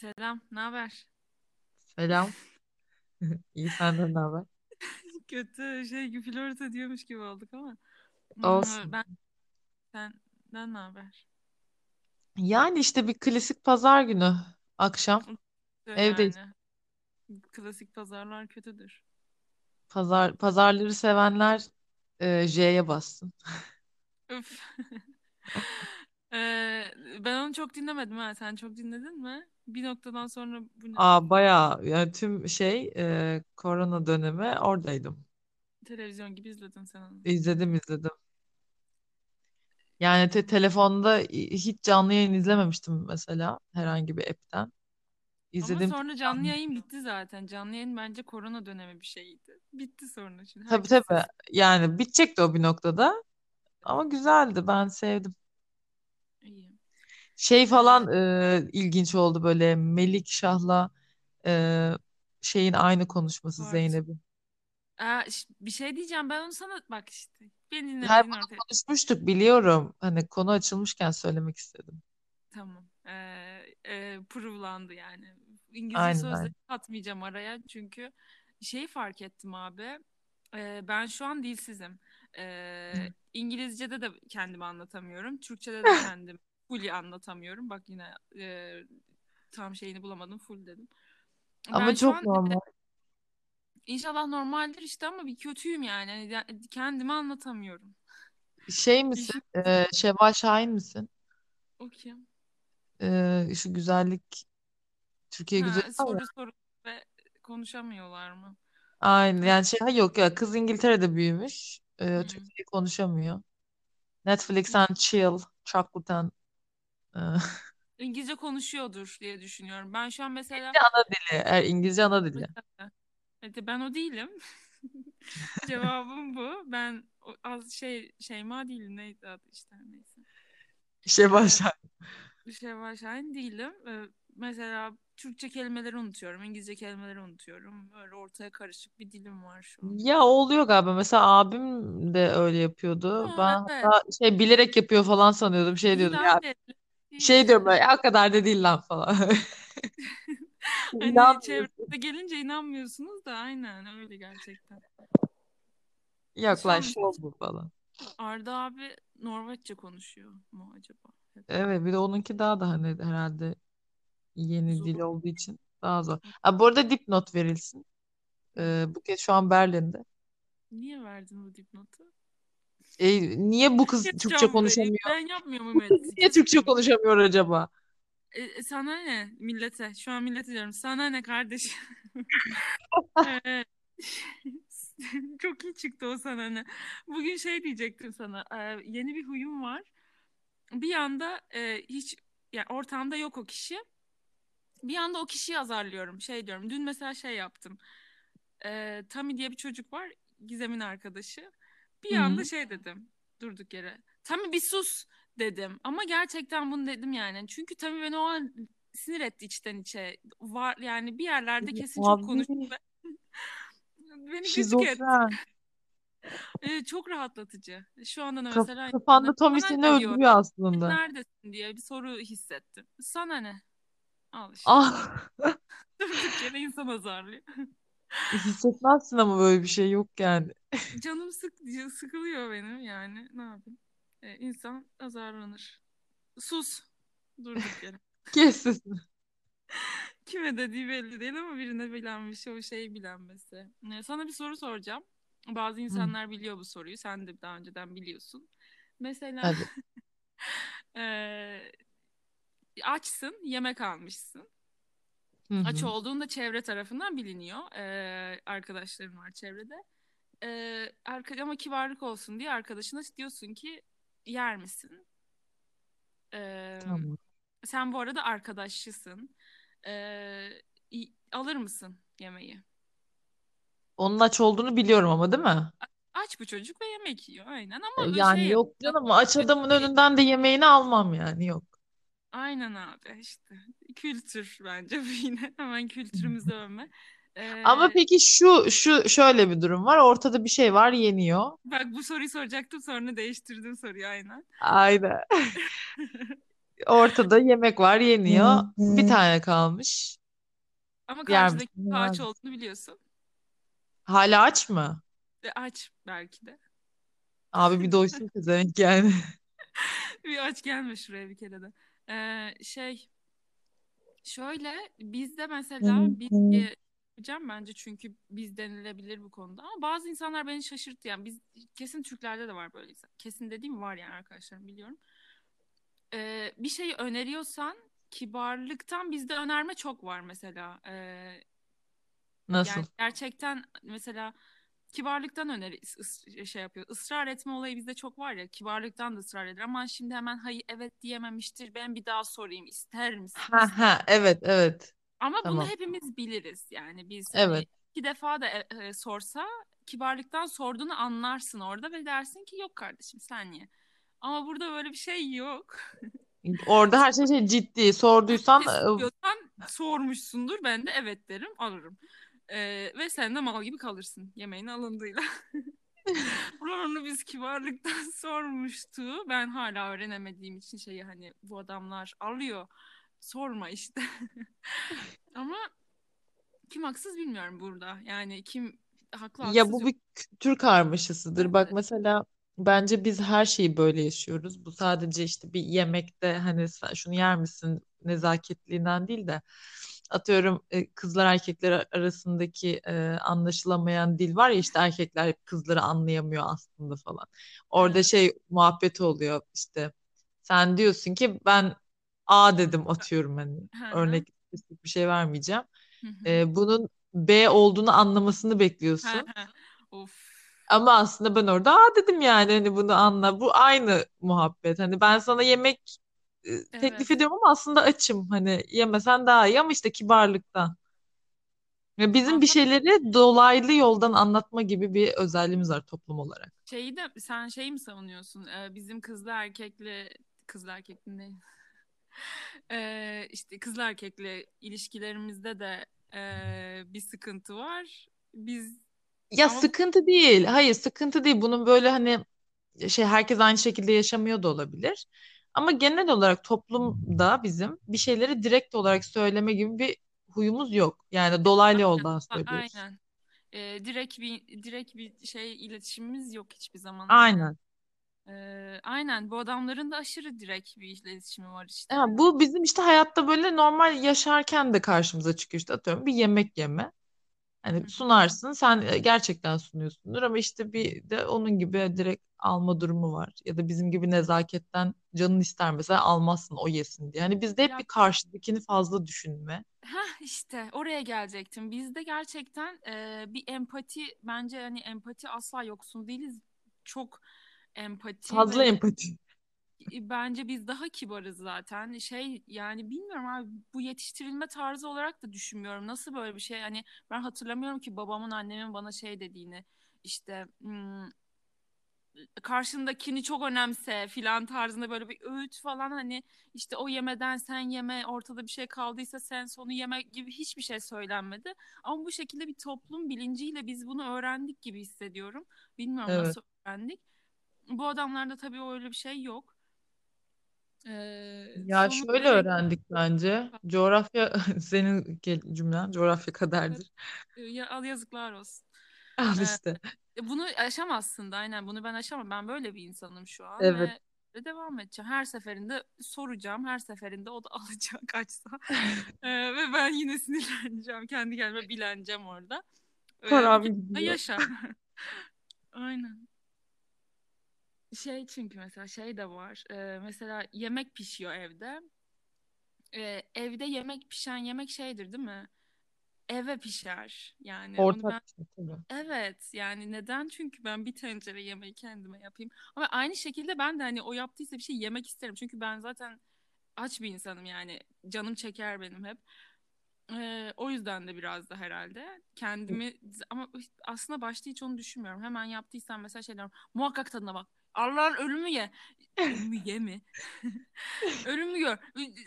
Selam, ne haber? Selam. İyi senden ne haber? Kötü şey flört ediyormuş gibi olduk ama. Hmm, Olsun. Ben senden ne haber? Yani işte bir klasik pazar günü akşam Kötü evdeyiz. Yani klasik pazarlar kötüdür. Pazar pazarları sevenler e, J'ye bassın. Üf. Ee, ben onu çok dinlemedim ha. Sen çok dinledin mi? Bir noktadan sonra bu ne? Aa bayağı yani tüm şey e, korona dönemi oradaydım. Televizyon gibi izledin sen onu. İzledim izledim. Yani te- telefonda hiç canlı yayın izlememiştim mesela herhangi bir app'ten. Ama sonra canlı yayın bitti zaten. Canlı yayın bence korona dönemi bir şeydi. Bitti sonra şimdi. Tabii Herkes tabii. Yani bitecekti o bir noktada ama güzeldi ben sevdim. İyi. Şey falan e, ilginç oldu böyle Melik Şah'la e, şeyin aynı konuşması Part. Zeynep'in. Aa, ş- bir şey diyeceğim ben onu sana bak işte. Beni Her dinlemedin bunu ortaya. konuşmuştuk biliyorum. Hani konu açılmışken söylemek istedim. Tamam. Ee, e, prove'landı yani. İngilizce Aynen sözleri aynen. katmayacağım araya çünkü şeyi fark ettim abi. Ee, ben şu an dilsizim. Ee, İngilizce'de de kendimi anlatamıyorum. Türkçe'de de kendimi fully anlatamıyorum. Bak yine e, tam şeyini bulamadım. Full dedim. Ben Ama şu çok an normal. inşallah normaldir işte ama bir kötüyüm yani. Hani ya- kendimi anlatamıyorum. Şey misin? E, Şevval Şahin misin? o kim? E, şu güzellik Türkiye Ha, ya. soru soru ve konuşamıyorlar mı? Aynen yani şey yok ya kız İngiltere'de büyümüş. E, Hmm. Türkçeyi konuşamıyor. Netflix and chill. Chocolate and e, İngilizce konuşuyordur diye düşünüyorum. Ben şu an mesela ana dili. Er, İngilizce ana dili. evet, ben o değilim. Cevabım bu. Ben az şey Şeyma değilim. Neydi adı işte neyse. Şevval Şahin. Şevval Şahin değilim. Ee, mesela Türkçe kelimeleri unutuyorum. İngilizce kelimeleri unutuyorum. Böyle ortaya karışık bir dilim var şu an. Ya oluyor galiba. Mesela abim de öyle yapıyordu. Ama Ben evet. hatta şey bilerek yapıyor falan sanıyordum. Şey diyordum ya değil şey diyorum böyle "Ya o kadar da değil lan falan. Hani çevrede gelince inanmıyorsunuz da aynen öyle gerçekten. Yok lan an şov bu falan. Arda abi Norveççe konuşuyor mu acaba? Evet bir de onunki daha da hani herhalde yeni dil zor. olduğu için daha zor. Ha, bu arada dipnot verilsin. Ee, Buket şu an Berlin'de. Niye verdin bu dipnotu? E, niye bu kız Türkçe Yapacağım burayı. konuşamıyor? Ben yapmıyorum evet. Niye Türkçe konuşamıyor acaba? E, e, sana ne millete? Şu an millete diyorum. Sana ne kardeşim? Evet. Çok iyi çıktı o sana ne. Bugün şey diyecektim sana. e, yeni bir huyum var. Bir anda e, hiç yani ortamda yok o kişi. Bir anda o kişiyi azarlıyorum. Şey diyorum. Dün mesela şey yaptım. E, Tami diye bir çocuk var. Gizem'in arkadaşı. Bir Hı anda şey dedim. Durduk yere. Tami bir sus dedim. Ama gerçekten bunu dedim yani. Çünkü Tami beni o an sinir etti içten içe. Var yani bir yerlerde kesin çok konuştu Abi beni gıcık etti. şizofren. E, çok rahatlatıcı. Şu anda mesela kafanda anda, Tommy seni öldürüyor aslında. Neredesin diye bir soru hissettim. Sana ne? Al işte. Ah Durduk yere insan azarlıyor. Hissetmezsin ama böyle bir şey yok yani. Canım sık sıkılıyor benim yani. Ne yapayım? E, insan azarlanır. Sus. Durduk yere. Kes sesini. Kime dediği belli değil ama birine bilenmiş o şeyi bilenmesi. E, sana bir soru soracağım. Bazı Hı, insanlar biliyor bu soruyu. Sen de daha önceden biliyorsun. Mesela e, açsın, yemek almışsın. Hı Aç olduğunda çevre tarafından biliniyor. E, arkadaşların var çevrede. E, arka, ama kibarlık olsun diye arkadaşına diyorsun ki yer misin? E, Tamam. sen bu arada arkadaşçısın. E, i- alır mısın yemeği? Onun aç olduğunu biliyorum ama değil mi? Aç bu çocuk ve yemek yiyor aynen E, ama şey Yani yap. yok canım aç adamın önünden de yemeğini almam yani yok. Aynen abi işte. Kültür bence bu yine. Hemen kültürümüzü övme. Ama Ee, peki şu şu şöyle bir durum var. Ortada bir şey var yeniyor. bak bu soruyu soracaktım sonra değiştirdim soruyu aynen. Aynen. Ortada yemek var yeniyor. Bir tane kalmış. Ama karşıdaki ağaç olduğunu biliyorsun. Hala aç mı? Ve aç belki de. Abi bir doysun pezevenk yani. Bir aç gelme şuraya bir kere de. Ee, şey şöyle bizde mesela biz e, yapacağım bence çünkü biz denilebilir bu konuda ama bazı insanlar beni şaşırttı yani biz kesin Türklerde de var böyle insan. Kesin dediğim var yani arkadaşlarım biliyorum. Ee, bir şeyi öneriyorsan kibarlıktan bizde önerme çok var mesela. Ee, Nasıl? yani gerçekten mesela kibarlıktan öneri ıs- şey yapıyor. Israr etme olayı bizde çok var ya. Kibarlıktan da ısrar eder. Ama şimdi hemen hayır evet diyememiştir. Ben bir daha sorayım. ister misin? Ha ha evet evet. Ama bunu Tamam. hepimiz biliriz. Yani biz hani Evet. iki defa da e, e, sorsa kibarlıktan sorduğunu anlarsın orada ve dersin ki yok kardeşim sen ye. Ama burada böyle bir şey yok. Orada her şey, şey ciddi. Sorduysan e, sormuşsundur. Ben de evet derim alırım. Ee, ve sen de mal gibi kalırsın yemeğin alındığıyla. Onu biz kibarlıktan sormuştu. Ben hala öğrenemediğim için şeyi hani bu adamlar alıyor. Sorma işte. Ama kim haksız bilmiyorum burada. Yani kim haklı ya haksız bu yok. bir kültür karmaşasıdır. Bak Evet. mesela bence biz her şeyi böyle yaşıyoruz. Bu sadece işte bir yemekte hani şunu yer misin nezaketliğinden değil de atıyorum e, kızlar erkekler arasındaki e, anlaşılamayan dil var ya işte erkekler hep kızları anlayamıyor aslında falan. Orada şey muhabbet oluyor işte sen diyorsun ki ben A dedim atıyorum hani örnek bir şey vermeyeceğim. E, bunun B olduğunu anlamasını bekliyorsun. Of. Ama aslında ben orada Aa dedim yani hani bunu anla. Bu aynı muhabbet. Hani ben sana yemek e, teklif Evet. ediyorum ama aslında açım. Hani yemesen daha iyi ama işte kibarlıktan. Ve bizim bir şeyleri dolaylı yoldan anlatma gibi bir özelliğimiz var toplum olarak. şeyi de sen şeyi mi savunuyorsun? Ee, bizim kızlı erkekli kızlı erkekli ne? Ee, işte kızlı erkekli ilişkilerimizde de ee, bir sıkıntı var. Biz Ya ama sıkıntı değil. Hayır sıkıntı değil. Bunun böyle hani şey herkes aynı şekilde yaşamıyor da olabilir. Ama genel olarak toplumda bizim bir şeyleri direkt olarak söyleme gibi bir huyumuz yok. Yani dolaylı yoldan söylüyoruz. aynen Ee, direkt bir direkt bir şey iletişimimiz yok hiçbir zaman. Aynen. Ee, aynen bu adamların da aşırı direkt bir iletişimi var işte. Ha, bu bizim işte hayatta böyle normal yaşarken de karşımıza çıkıyor işte atıyorum bir yemek yeme. Hani sunarsın sen e, gerçekten sunuyorsundur ama işte bir de onun gibi direkt alma durumu var. Ya da bizim gibi nezaketten canın ister mesela almazsın o yesin diye. Hani bizde hep Ya bir karşıdakini fazla düşünme. Heh, işte oraya gelecektim. Bizde gerçekten e, bir empati bence hani empati asla yoksun değiliz. Çok empati Fazla ve empati. bence biz daha kibarız zaten. Şey yani bilmiyorum abi bu yetiştirilme tarzı olarak da düşünmüyorum. Nasıl böyle bir şey? Hani ben hatırlamıyorum ki babamın annemin bana şey dediğini işte hmm, karşındakini çok önemse filan tarzında böyle bir öğüt falan hani işte o yemeden sen yeme ortada bir şey kaldıysa sen sonu yeme gibi hiçbir şey söylenmedi. Ama bu şekilde bir toplum bilinciyle biz bunu öğrendik gibi hissediyorum. Bilmiyorum Evet. nasıl öğrendik. Bu adamlarda tabii öyle bir şey yok. Ee, Ya sonunda şöyle öğrendik bence. Coğrafya senin cümlen coğrafya kaderdir. ya, al yazıklar olsun. Al işte. bunu aşamazsın da aynen bunu ben aşamam. Ben böyle bir insanım şu an Evet. ve devam edeceğim. Her seferinde soracağım. Her seferinde o da alacak açsa. Ee, ve ben yine sinirleneceğim. Kendi kendime bileneceğim orada. Param gidiyor. yaşa. Aynen. Şey çünkü mesela şey de var. Ee, mesela yemek pişiyor evde. Ee, evde yemek pişen yemek şeydir değil mi? Eve pişer. Yani ben Ortak bir şey tabii. Evet yani neden? Çünkü ben bir tencere yemeği kendime yapayım. Ama aynı şekilde ben de hani o yaptıysa bir şey yemek isterim. Çünkü ben zaten aç bir insanım yani. Canım çeker benim hep. Ee, o yüzden de biraz da herhalde kendimi ama aslında başta hiç onu düşünmüyorum. Hemen yaptıysam mesela şey diyorum. Muhakkak tadına bak. Allah'ın ölümü ye. Ölümü ye mi? Ölümü gör.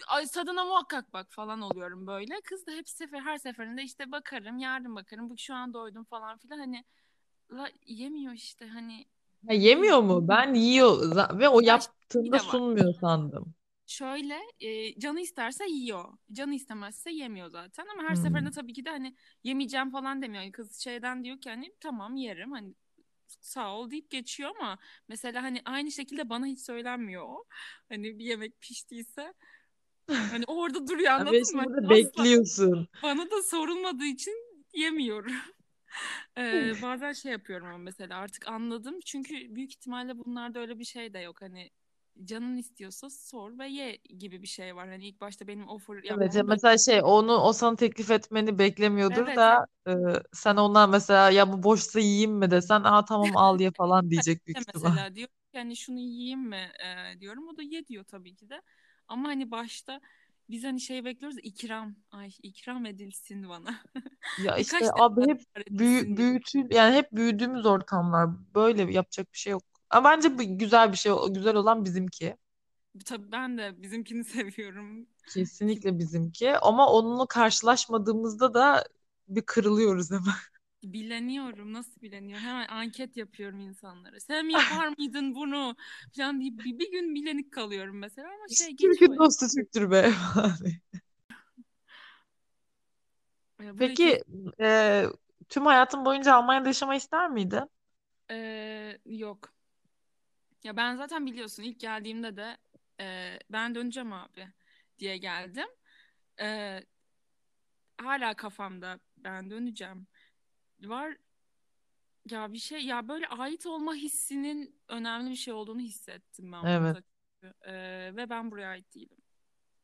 Ay, tadına muhakkak bak falan oluyorum böyle. Kız da hep sefer her seferinde işte bakarım, yarın bakarım. Bu şu an doydum falan filan. Hani la, yemiyor işte hani Ha, niye yemiyor mu? Ben yiyor ve o ya yaptığında sunmuyor sandım. şöyle e, canı isterse yiyor. Canı istemezse yemiyor zaten ama her Hmm. seferinde tabii ki de hani yemeyeceğim falan demiyor. Yani kız şeyden diyor ki hani tamam yerim hani sağ ol deyip geçiyor ama mesela hani aynı şekilde bana hiç söylenmiyor o. Hani bir yemek piştiyse hani orada duruyor anladın mı? şimdi Hani bekliyorsun. bana da sorulmadığı için yemiyorum. Ee, bazen şey yapıyorum ama mesela artık anladım. Çünkü büyük ihtimalle bunlarda öyle bir şey de yok. Hani canın istiyorsa sor ve ye gibi bir şey var. Hani ilk başta benim offer Evet ya yapmam böyle. mesela şey onu o sana teklif etmeni beklemiyordur Evet, evet. da e, sen ona mesela ya bu boşsa yiyeyim mi desen aa tamam al ye falan diyecek büyük ihtimal. mesela diyor ki hani şunu yiyeyim mi Ee, diyorum. O da ye diyor tabii ki de. Ama hani başta biz hani şey bekliyoruz ikram. Ay ikram edilsin bana. Ya işte abi hep büyü, büyütül yani hep büyüdüğümüz ortamlar böyle yapacak bir şey yok. Ama bence bu güzel bir şey güzel olan bizimki. Tabii ben de bizimkini seviyorum. Kesinlikle bizimki ama onunla karşılaşmadığımızda da bir kırılıyoruz hemen. Bileniyorum. Nasıl bileniyorum? Hemen anket yapıyorum insanlara. Sen yapar mıydın bunu? Falan deyip bir, bir gün bilenik kalıyorum mesela ama şey geçiyor Türk'ün dostu Türk'tür be. Peki e, tüm hayatın boyunca Almanya'da yaşamayı ister miydin? Ee, yok. Ya ben zaten biliyorsun ilk geldiğimde de e, ben döneceğim abi diye geldim. Ee, hala kafamda ben döneceğim. Var ya bir şey ya böyle ait olma hissinin önemli bir şey olduğunu hissettim ben Evet. burada. Ee, ve ben buraya ait değilim.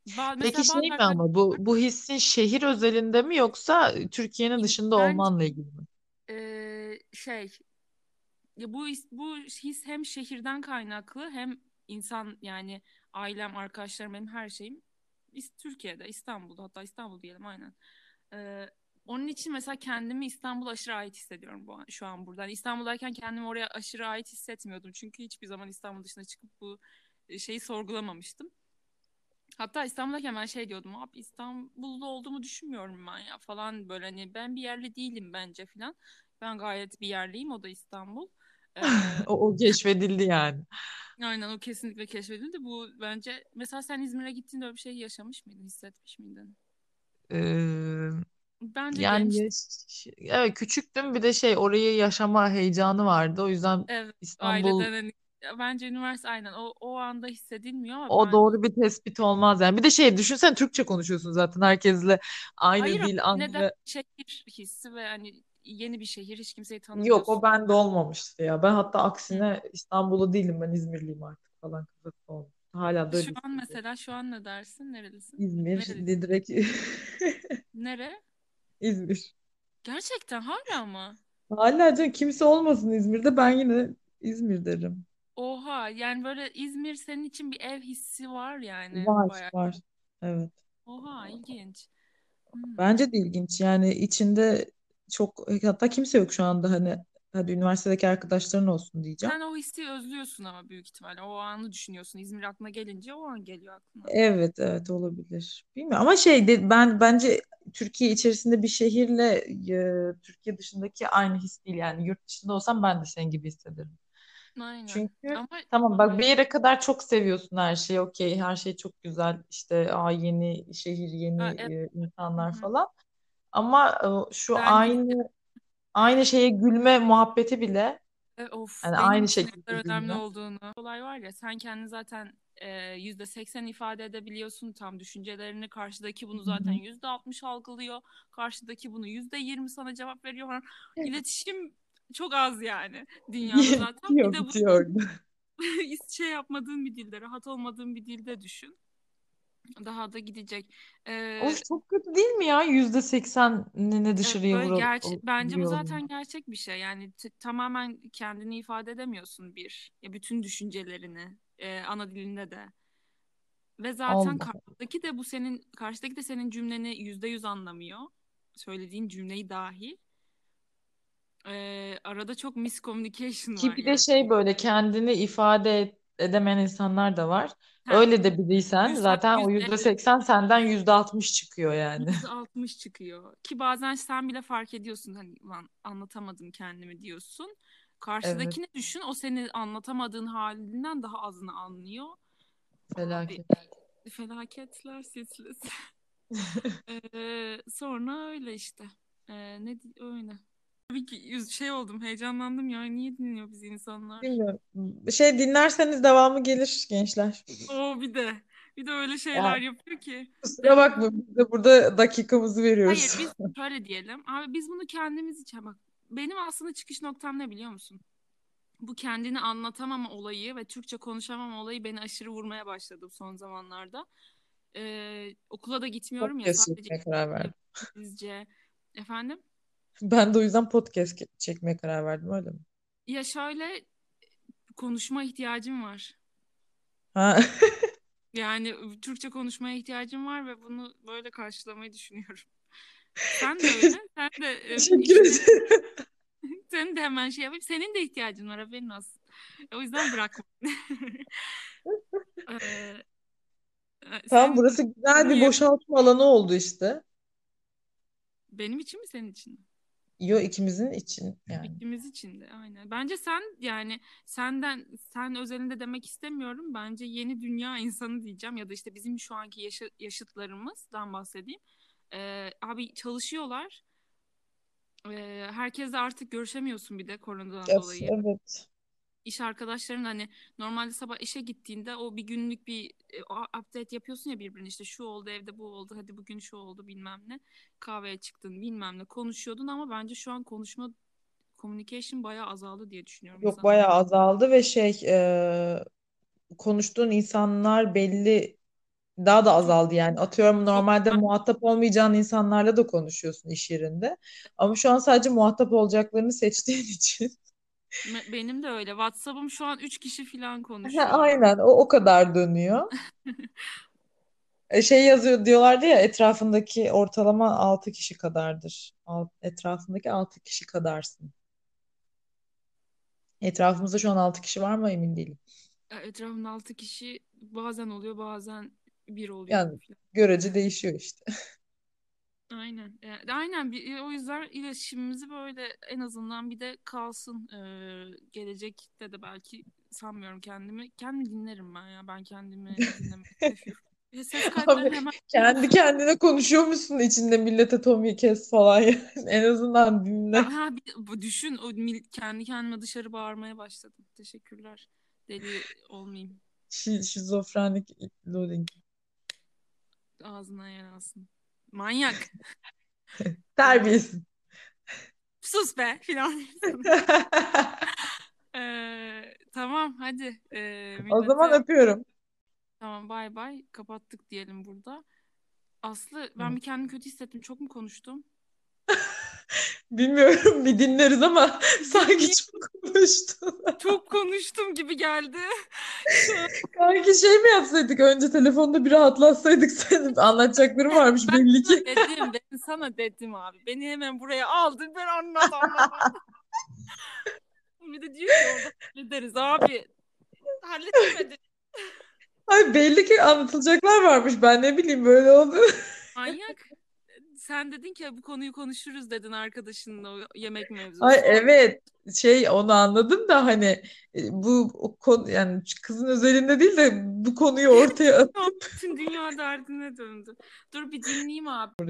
Ba- Peki mesela şey mi ama bu bu hissin şehir özelinde mi yoksa Türkiye'nin dışında bence olmanla ilgili mi? e, şey ya bu bu his hem şehirden kaynaklı hem insan yani ailem, arkadaşlarım benim her şeyim Türkiye'de, İstanbul'da hatta İstanbul diyelim aynen. Ee, onun için mesela kendimi İstanbul'a aşırı ait hissediyorum bu an, şu an burada. Hani İstanbul'dayken kendimi oraya aşırı ait hissetmiyordum. Çünkü hiçbir zaman İstanbul dışına çıkıp bu e, şeyi sorgulamamıştım. Hatta İstanbul'dayken ben şey diyordum abi İstanbul'da olduğumu düşünmüyorum ben ya falan böyle hani ben bir yerli değilim bence falan. Ben gayet bir yerliyim o da İstanbul. O, o keşfedildi yani. aynen o kesinlikle keşfedildi. Bu bence mesela sen İzmir'e gittiğinde öyle bir şey yaşamış mıydın, hissetmiş miydin? Ee, Bence yani genç. yaş- evet küçüktüm bir de şey orayı yaşama heyecanı vardı. O yüzden Evet, İstanbul aileden hani ya bence üniversite aynen o, o anda hissedilmiyor ama o ben doğru bir tespit olmaz yani. Bir de şey düşünsen Türkçe konuşuyorsun zaten herkesle hayır aynı ama dil yine de aynı şehir hissi ve hani yeni bir şehir hiç kimseyi Yok o tanımıyorsun. bende olmamıştı ya. Ben hatta aksine İstanbul'u değilim ben İzmirliyim artık falan kafası. Hala da öyle Şu an mesela şu an ne dersin? Nerelisin? İzmir Nereli? de direkt Nere? İzmir. Gerçekten hala mı? Hala canım kimse olmasın İzmir'de ben yine İzmir derim. Oha yani böyle İzmir senin için bir ev hissi var yani Var bayağı. var. Evet. Oha ilginç. Hmm. Bence de ilginç. Yani içinde çok hatta kimse yok şu anda hani hadi üniversitedeki arkadaşların olsun diyeceğim. Sen o hissi özlüyorsun ama büyük ihtimalle. O anı düşünüyorsun. İzmir aklına gelince o an geliyor aklına. Evet evet olabilir. Bilmiyorum ama şey de, ben bence Türkiye içerisinde bir şehirle e, Türkiye dışındaki aynı his değil yani yurt dışında olsam ben de senin gibi hissederim. Aynen. Çünkü Ama tamam bak bir yere kadar çok seviyorsun her şeyi okey her şey çok güzel işte aa, yeni şehir ha, yeni evet. e, insanlar hı. falan ama e, şu Ben gidip aynı aynı şeye gülme muhabbeti bile e, of yani benim aynı için ne şekilde kadar önemli gülme. olduğunu. Olay var ya sen kendini zaten e, yüzde seksen ifade edebiliyorsun tam düşüncelerini. Karşıdaki bunu Hı zaten hı. yüzde altmış algılıyor. Karşıdaki bunu yüzde yirmi sana cevap veriyor. falan. İletişim çok az yani dünyada zaten. Bir Bitiyor de bu bitiyor. şey yapmadığın bir dilde, rahat olmadığın bir dilde düşün. Daha da gidecek. Ee, Of çok kötü değil mi ya? Yüzde seksenini Evet, dışarıya böyle vura- gerçi bence bu zaten gerçek bir şey. Yani t- tamamen kendini ifade edemiyorsun bir. Ya bütün düşüncelerini e, ana dilinde de. Ve zaten Allah. karşıdaki de bu senin karşıdaki de senin cümleni yüzde yüz anlamıyor. Söylediğin cümleyi dahi. Ee, arada çok miscommunication Ki var bir de yani. şey böyle kendini ifade et- edemeyen insanlar da var. Heh, Öyle de biriysen yüzde zaten o yüz yüzde evet seksen senden yüzde altmış çıkıyor yani. yüzde altmış çıkıyor. Ki bazen sen bile fark ediyorsun hani lan anlatamadım kendimi diyorsun. Evet Karşıdakini düşün o seni anlatamadığın halinden daha azını anlıyor. Abi felaket. felaketler silsilesi. Ee, sonra öyle işte. Ee, ne öyle. Tabii ki şey oldum, heyecanlandım ya. Niye dinliyor bizi insanlar? Bilmiyorum. Şey dinlerseniz devamı gelir gençler. Oo bir de. Bir de öyle şeyler Yani yapıyor ki. kusura bakma biz de burada dakikamızı Hayır veriyoruz. biz şöyle diyelim. Abi biz bunu kendimiz için bak. Benim aslında çıkış noktam ne biliyor musun? Bu kendini anlatamama olayı ve Türkçe konuşamama olayı beni aşırı vurmaya başladı bu son zamanlarda. Ee, okula da gitmiyorum ya Podcast sadece çekmeye karar verdim. İngilizce. Efendim? Ben de o yüzden podcast çekmeye karar verdim öyle mi? Ya şöyle konuşma ihtiyacım var. Ha. Yani Türkçe konuşmaya ihtiyacım var ve bunu böyle karşılamayı düşünüyorum. Sen de öyle. Sen de e, Teşekkür ederim. senin de hemen şey yapayım. Senin de ihtiyacın var haberin olsun. O yüzden bırakma. Ee, e, Tamam sen burası güzel bir boşaltma alanı oldu işte. benim için mi senin için mi? Yo ikimizin için yani. İkimiz için de aynen. Bence sen yani senden sen özelinde demek istemiyorum. Bence yeni dünya insanı diyeceğim ya da işte bizim şu anki yaşa- yaşıtlarımızdan bahsedeyim. Ee, abi çalışıyorlar. Ee, herkesle artık görüşemiyorsun bir de koronadan Evet, dolayı. evet. İş arkadaşların hani normalde sabah işe gittiğinde o bir günlük bir e, update yapıyorsun ya birbirine işte şu oldu evde bu oldu hadi bugün şu oldu bilmem ne kahveye çıktın bilmem ne konuşuyordun ama bence şu an konuşma communication bayağı azaldı diye düşünüyorum Yok insanlar. bayağı azaldı ve şey e, konuştuğun insanlar belli daha da azaldı yani. Atıyorum normalde muhatap olmayacağın insanlarla da konuşuyorsun iş yerinde. Ama şu an sadece muhatap olacaklarını seçtiğin için. Benim de öyle. WhatsApp'ım şu an 3 kişi falan konuşuyor. Aynen o o kadar dönüyor. E, Şey yazıyor diyorlardı ya etrafındaki ortalama 6 kişi kadardır. Alt- Etrafındaki 6 kişi kadarsın. Etrafımızda şu an 6 kişi var mı emin değilim. E, Etrafımda 6 kişi bazen oluyor bazen bir oluyor Yani falan. görece değişiyor işte. Aynen. E, aynen. Bir, e, o yüzden iletişimimizi böyle en azından bir de kalsın. E, gelecekte de belki sanmıyorum kendimi. Kendimi dinlerim ben ya. Ben kendimi dinlemek. E, Abi hemen kendi kendine konuşuyormuşsun içinde millete Tommy kes falan yani. En azından dinle. Ha, bir, düşün o kendi kendime dışarı bağırmaya başladım. Teşekkürler. Deli olmayayım. Şi- Şizofrenik loading. Ağzına yer alsın. Manyak. Terbiyesiz. sus be filan. Ee, tamam hadi ee, O zaman öpüyorum. tamam bay bay kapattık diyelim burada. Aslı ben Hı. bir kendimi kötü hissettim. Çok mu konuştum? Bilmiyorum bir dinleriz ama sanki çok konuştun. Çok konuştum gibi geldi. Kanki şey mi yapsaydık önce telefonda bir rahatlatsaydık senin anlatacaklarım varmış ben belli ki. dedim, ben sana dedim abi. Beni hemen buraya aldın. Ben anlat anlat. Bir de diyor ki orada hallederiz abi. Halledemedi. Ay belli ki anlatılacaklar varmış ben ne bileyim böyle oldu. Manyak. Sen dedin ki bu konuyu konuşuruz dedin arkadaşınla o yemek mevzusu. Ay evet şey onu anladım da hani e, bu konu yani kızın özelinde değil de bu konuyu ortaya Bütün dünya derdine döndü. Dur bir dinleyeyim abi.